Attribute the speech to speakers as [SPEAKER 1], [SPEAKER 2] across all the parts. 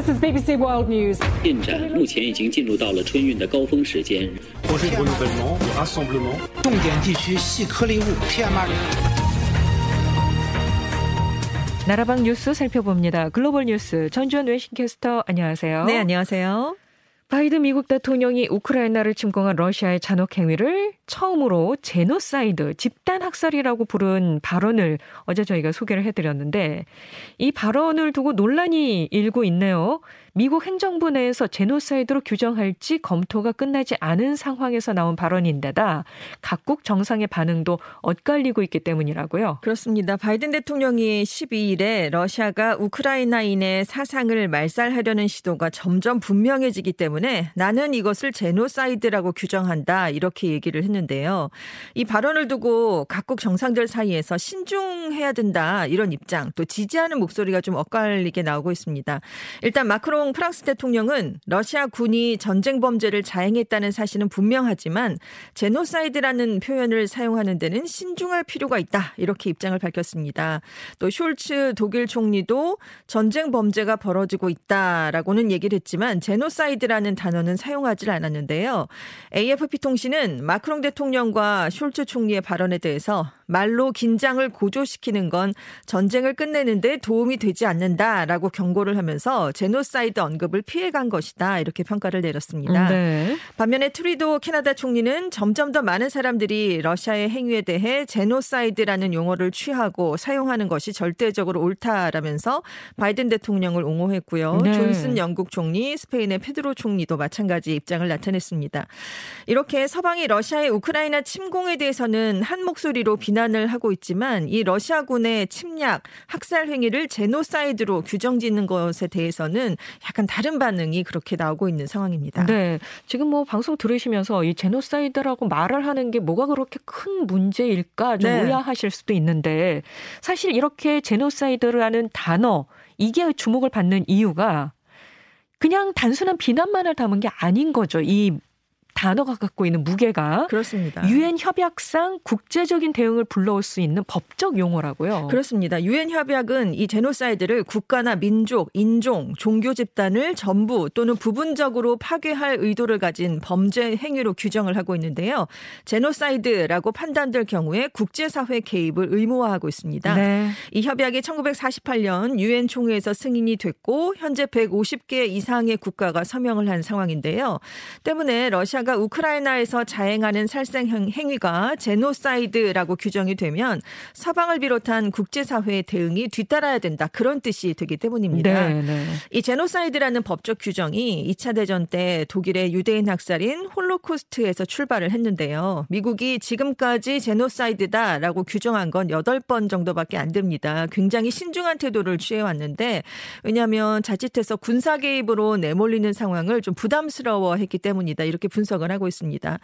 [SPEAKER 1] This is BBC World News.
[SPEAKER 2] 进展目前已经进入到了春运的高峰时间。
[SPEAKER 3] projet de renouvellement, de rassemblement.
[SPEAKER 4] 重点地区细颗粒物 PM2.5。
[SPEAKER 5] 나라방 뉴스 살펴봅니다. 글로벌 뉴스 전주현 외신캐스터 안녕하세요.
[SPEAKER 6] 네, 안녕하세요.
[SPEAKER 5] 바이든 미국 대통령이 우크라이나를 침공한 러시아의 잔혹 행위를 처음으로 제노사이드, 집단 학살이라고 부른 발언을 어제 저희가 소개를 해드렸는데 이 발언을 두고 논란이 일고 있네요. 미국 행정부 내에서 제노사이드로 규정할지 검토가 끝나지 않은 상황에서 나온 발언인데다 각국 정상의 반응도 엇갈리고 있기 때문이라고요.
[SPEAKER 6] 그렇습니다. 바이든 대통령이 12일에 러시아가 우크라이나인의 사상을 말살하려는 시도가 점점 분명해지기 때문에 나는 이것을 제노사이드라고 규정한다 이렇게 얘기를 했는데요. 이 발언을 두고 각국 정상들 사이에서 신중해야 된다 이런 입장 또 지지하는 목소리가 좀 엇갈리게 나오고 있습니다. 일단 마크롱 프랑스 대통령은 러시아 군이 전쟁 범죄를 자행했다는 사실은 분명하지만 제노사이드라는 표현을 사용하는 데는 신중할 필요가 있다. 이렇게 입장을 밝혔습니다. 또 숄츠 독일 총리도 전쟁 범죄가 벌어지고 있다라고는 얘기를 했지만 제노사이드라는 단어는 사용하지 않았는데요. AFP 통신은 마크롱 대통령과 숄츠 총리의 발언에 대해서 말로 긴장을 고조시키는 건 전쟁을 끝내는데 도움이 되지 않는다라고 경고를 하면서 제노사이드 언급을 피해간 것이다 이렇게 평가를 내렸습니다.
[SPEAKER 5] 네.
[SPEAKER 6] 반면에 트뤼도 캐나다 총리는 점점 더 많은 사람들이 러시아의 행위에 대해 제노사이드라는 용어를 취하고 사용하는 것이 절대적으로 옳다라면서 바이든 대통령을 옹호했고요.
[SPEAKER 5] 네.
[SPEAKER 6] 존슨 영국 총리, 스페인의 페드로 총리도 마찬가지 입장을 나타냈습니다. 이렇게 서방이 러시아의 우크라이나 침공에 대해서는 한 목소리로 비난을 하고 있지만 이 러시아군의 침략, 학살 행위를 제노사이드로 규정짓는 것에 대해서는 약간 다른 반응이 그렇게 나오고 있는 상황입니다.
[SPEAKER 5] 네. 지금 뭐 방송 들으시면서 이 제노사이드라고 말을 하는 게 뭐가 그렇게 큰 문제일까 좀
[SPEAKER 6] 네.
[SPEAKER 5] 의아하실 수도 있는데 사실 이렇게 제노사이드라는 단어 이게 주목을 받는 이유가 그냥 단순한 비난만을 담은 게 아닌 거죠. 이 단어가 갖고 있는 무게가
[SPEAKER 6] 그렇습니다.
[SPEAKER 5] 유엔 협약상 국제적인 대응을 불러올 수 있는 법적 용어라고요.
[SPEAKER 6] 그렇습니다. 유엔 협약은 이 제노사이드를 국가나 민족, 인종, 종교 집단을 전부 또는 부분적으로 파괴할 의도를 가진 범죄 행위로 규정을 하고 있는데요. 제노사이드라고 판단될 경우에 국제사회 개입을 의무화하고 있습니다.
[SPEAKER 5] 네.
[SPEAKER 6] 이 협약이 1948년 유엔 총회에서 승인이 됐고 현재 150개 이상의 국가가 서명을 한 상황인데요. 때문에 러시아가 우크라이나에서 자행하는 살생 행- 행위가 제노사이드라고 규정이 되면 서방을 비롯한 국제사회의 대응이 뒤따라야 된다. 그런 뜻이 되기 때문입니다.
[SPEAKER 5] 네, 네.
[SPEAKER 6] 이 제노사이드라는 법적 규정이 2차 대전 때 독일의 유대인 학살인 홀로코스트에서 출발을 했는데요. 미국이 지금까지 제노사이드다라고 규정한 건 8번 정도밖에 안 됩니다. 굉장히 신중한 태도를 취해 왔는데 왜냐하면 자칫해서 군사 개입으로 내몰리는 상황을 좀 부담스러워 했기 때문이다. 이렇게 분석을 하고 있습니다.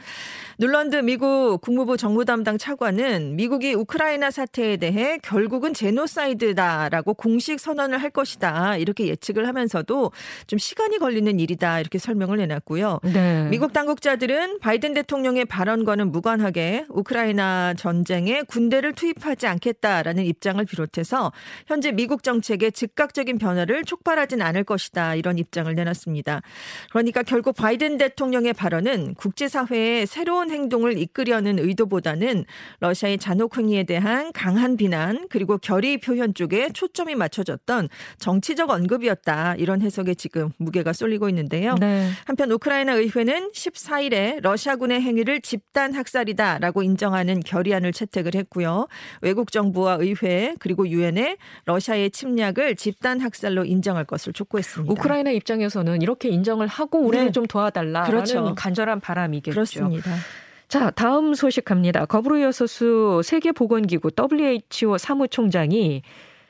[SPEAKER 6] 눌런드 미국 국무부 정무 담당 차관은 미국이 우크라이나 사태에 대해 결국은 제노사이드다라고 공식 선언을 할 것이다. 이렇게 예측을 하면서도 좀 시간이 걸리는 일이다. 이렇게 설명을 해놨고요.
[SPEAKER 5] 네.
[SPEAKER 6] 미국 당국자들은 바이든 대통령의 발언과는 무관하게 우크라이나 전쟁에 군대를 투입하지 않겠다라는 입장을 비롯해서 현재 미국 정책의 즉각적인 변화를 촉발하진 않을 것이다. 이런 입장을 내놨습니다. 그러니까 결국 바이든 대통령의 발언은 국제사회의 새로운 행동을 이끌려는 의도보다는 러시아의 잔혹 행위에 대한 강한 비난 그리고 결의 표현 쪽에 초점이 맞춰졌던 정치적 언급이었다. 이런 해석에 지금 무게가 쏠리고 있는데요.
[SPEAKER 5] 네.
[SPEAKER 6] 한편 우크라이나 의회는 14일에 러시아군의 행위를 집단 학살이다라고 인정하는 결의안을 채택을 했고요. 외국 정부와 의회 그리고 유엔에 러시아의 침략을 집단 학살로 인정할 것을 촉구했습니다.
[SPEAKER 5] 우크라이나 입장에서는 이렇게 인정을 하고 우리를
[SPEAKER 6] 네.
[SPEAKER 5] 좀 도와달라라는
[SPEAKER 6] 그렇죠.
[SPEAKER 5] 간절한 바람이겠죠.
[SPEAKER 6] 그렇습니다.
[SPEAKER 5] 자, 다음 소식 갑니다. 거브로이어서수 세계보건기구 WHO 사무총장이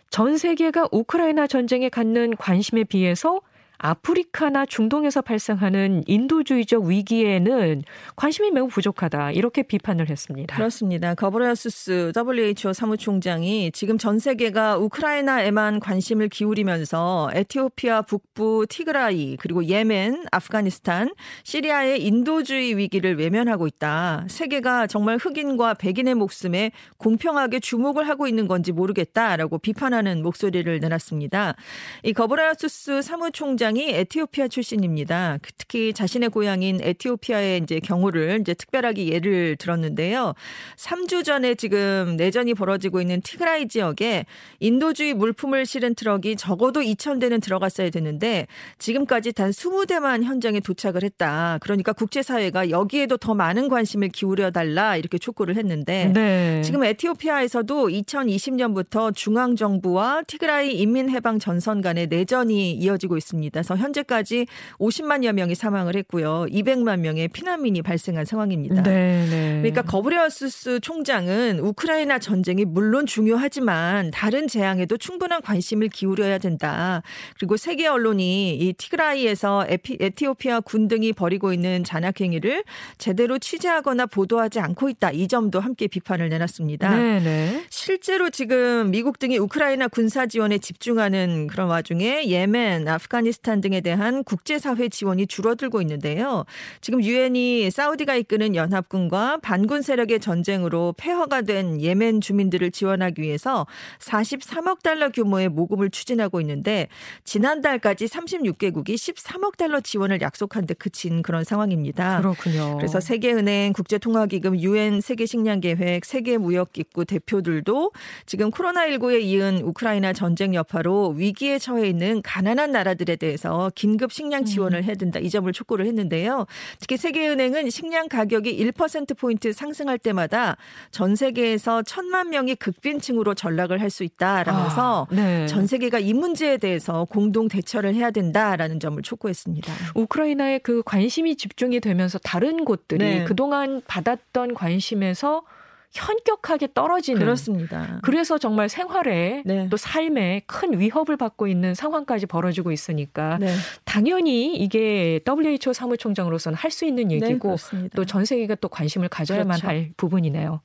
[SPEAKER 5] 전 세계가 우크라이나 전쟁에 갖는 관심에 비해서 아프리카나 중동에서 발생하는 인도주의적 위기에는 관심이 매우 부족하다. 이렇게 비판을 했습니다.
[SPEAKER 6] 그렇습니다. 거브러여수스 WHO 사무총장이 지금 전 세계가 우크라이나에만 관심을 기울이면서 에티오피아 북부 티그라이 그리고 예멘, 아프가니스탄, 시리아의 인도주의 위기를 외면하고 있다. 세계가 정말 흑인과 백인의 목숨에 공평하게 주목을 하고 있는 건지 모르겠다라고 비판하는 목소리를 내놨습니다. 이 거브러여수스 사무총장 총장이 에티오피아 출신입니다. 그 특히 자신의 고향인 에티오피아의 이제 경우를 이제 특별하게 예를 들었는데요. 3주 전에 지금 내전이 벌어지고 있는 티그라이 지역에 인도주의 물품을 실은 트럭이 적어도 2,000대는 들어갔어야 되는데 지금까지 단 20대만 현장에 도착을 했다. 그러니까 국제사회가 여기에도 더 많은 관심을 기울여 달라 이렇게 촉구를 했는데
[SPEAKER 5] 네.
[SPEAKER 6] 지금 에티오피아에서도 2020년부터 중앙 정부와 티그라이 인민해방 전선 간의 내전이 이어지고 있습니다. 그래서 현재까지 50만여 명이 사망을 했고요. 200만 명의 피난민이 발생한 상황입니다.
[SPEAKER 5] 네, 네.
[SPEAKER 6] 그러니까 거브러여수스 총장은 우크라이나 전쟁이 물론 중요하지만 다른 재앙에도 충분한 관심을 기울여야 된다. 그리고 세계 언론이 이 티그라이에서 에피, 에티오피아 군 등이 벌이고 있는 잔악 행위를 제대로 취재하거나 보도하지 않고 있다. 이 점도 함께 비판을 내놨습니다.
[SPEAKER 5] 네, 네.
[SPEAKER 6] 실제로 지금 미국 등이 우크라이나 군사 지원에 집중하는 그런 와중에 예멘, 아프가니스탄 등에 대한 국제사회 지원이 줄어들고 있는데요. 지금 유엔이 사우디가 이끄는 연합군과 반군 세력의 전쟁으로 폐허가 된 예멘 주민들을 지원하기 위해서 43억 달러 규모의 모금을 추진하고 있는데 지난달까지 36개국이 13억 달러 지원을 약속한 데 그친 그런 상황입니다.
[SPEAKER 5] 그렇군요.
[SPEAKER 6] 그래서 세계은행, 국제통화기금, 유엔 세계식량계획, 세계무역기구 대표들도 지금 코로나19에 이은 우크라이나 전쟁 여파로 위기에 처해 있는 가난한 나라들에 대해 서 긴급 식량 지원을 해야 된다. 이 점을 촉구를 했는데요. 특히 세계은행은 식량 가격이 1%포인트 상승할 때마다 전 세계에서 천만 명이 극빈층으로 전락을 할 수 있다라면서
[SPEAKER 5] 아, 네.
[SPEAKER 6] 전 세계가 이 문제에 대해서 공동 대처를 해야 된다라는 점을 촉구했습니다.
[SPEAKER 5] 우크라이나에 그 관심이 집중이 되면서 다른 곳들이
[SPEAKER 6] 네.
[SPEAKER 5] 그동안 받았던 관심에서 현격하게 떨어지는
[SPEAKER 6] 그렇습니다.
[SPEAKER 5] 그래서 정말 생활에
[SPEAKER 6] 네.
[SPEAKER 5] 또 삶에 큰 위협을 받고 있는 상황까지 벌어지고 있으니까
[SPEAKER 6] 네.
[SPEAKER 5] 당연히 이게 WHO 사무총장으로서는 할 수 있는
[SPEAKER 6] 네,
[SPEAKER 5] 얘기고
[SPEAKER 6] 그렇습니다.
[SPEAKER 5] 또전 세계가 또 관심을 가져야만
[SPEAKER 6] 그렇죠.
[SPEAKER 5] 할 부분이네요.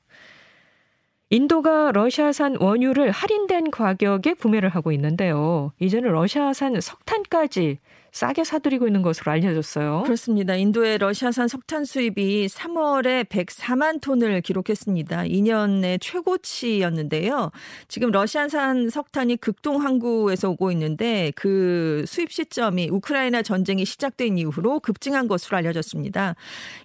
[SPEAKER 5] 인도가 러시아산 원유를 할인된 가격에 구매를 하고 있는데요. 이제는 러시아산 석탄까지 싸게 사들이고 있는 것으로 알려졌어요.
[SPEAKER 6] 그렇습니다. 인도의 러시아산 석탄 수입이 3월에 104만 톤을 기록했습니다. 2년 내 최고치였는데요. 지금 러시아산 석탄이 극동 항구에서 오고 있는데 그 수입 시점이 우크라이나 전쟁이 시작된 이후로 급증한 것으로 알려졌습니다.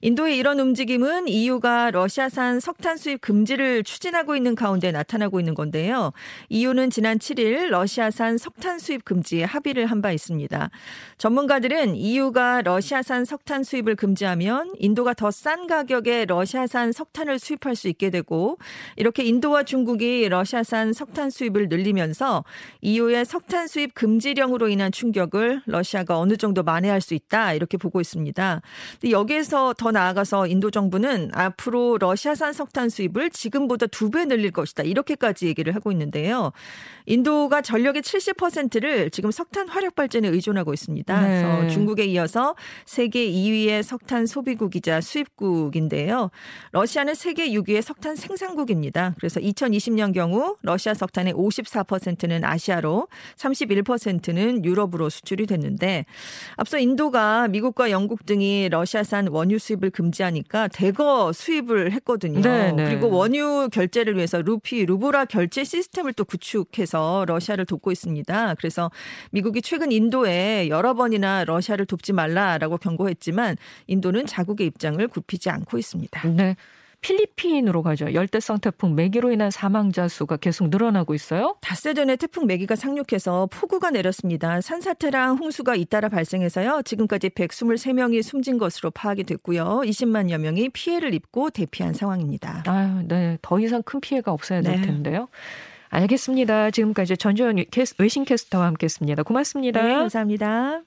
[SPEAKER 6] 인도의 이런 움직임은 EU가 러시아산 석탄 수입 금지를 추진하고 있는 가운데 나타나고 있는 건데요. EU는 지난 7일 러시아산 석탄 수입 금지에 합의를 한 바 있습니다. 전문가들은 EU가 러시아산 석탄 수입을 금지하면 인도가 더 싼 가격에 러시아산 석탄을 수입할 수 있게 되고 이렇게 인도와 중국이 러시아산 석탄 수입을 늘리면서 EU의 석탄 수입 금지령으로 인한 충격을 러시아가 어느 정도 만회할 수 있다 이렇게 보고 있습니다. 여기에서 더 나아가서 인도 정부는 앞으로 러시아산 석탄 수입을 지금보다 두 배 늘릴 것이다 이렇게까지 얘기를 하고 있는데요. 인도가 전력의 70%를 지금 석탄 화력 발전에 의존하고 있습니다.
[SPEAKER 5] 네.
[SPEAKER 6] 그래서 중국에 이어서 세계 2위의 석탄 소비국이자 수입국인데요. 러시아는 세계 6위의 석탄 생산국입니다. 그래서 2020년 경우 러시아 석탄의 54%는 아시아로 31%는 유럽으로 수출이 됐는데 앞서 인도가 미국과 영국 등이 러시아산 원유 수입을 금지하니까 대거 수입을 했거든요.
[SPEAKER 5] 네, 네.
[SPEAKER 6] 그리고 원유 결제를 위해서 루피, 루블화 결제 시스템을 또 구축해서 러시아를 돕고 있습니다. 그래서 미국이 최근 인도에 여러 번이나 러시아를 돕지 말라라고 경고했지만 인도는 자국의 입장을 굽히지 않고 있습니다.
[SPEAKER 5] 네. 필리핀으로 가죠. 열대성 태풍 메기로 인한 사망자 수가 계속 늘어나고 있어요.
[SPEAKER 6] 닷새 전에 태풍 메기가 상륙해서 폭우가 내렸습니다. 산사태랑 홍수가 잇따라 발생해서요. 지금까지 123명이 숨진 것으로 파악이 됐고요. 20만여 명이 피해를 입고 대피한 상황입니다.
[SPEAKER 5] 아유, 네. 더 이상 큰 피해가 없어야 될
[SPEAKER 6] 네.
[SPEAKER 5] 텐데요. 알겠습니다. 지금까지 전주현 캐스- 외신 캐스터와 함께했습니다. 고맙습니다.
[SPEAKER 6] 네, 감사합니다.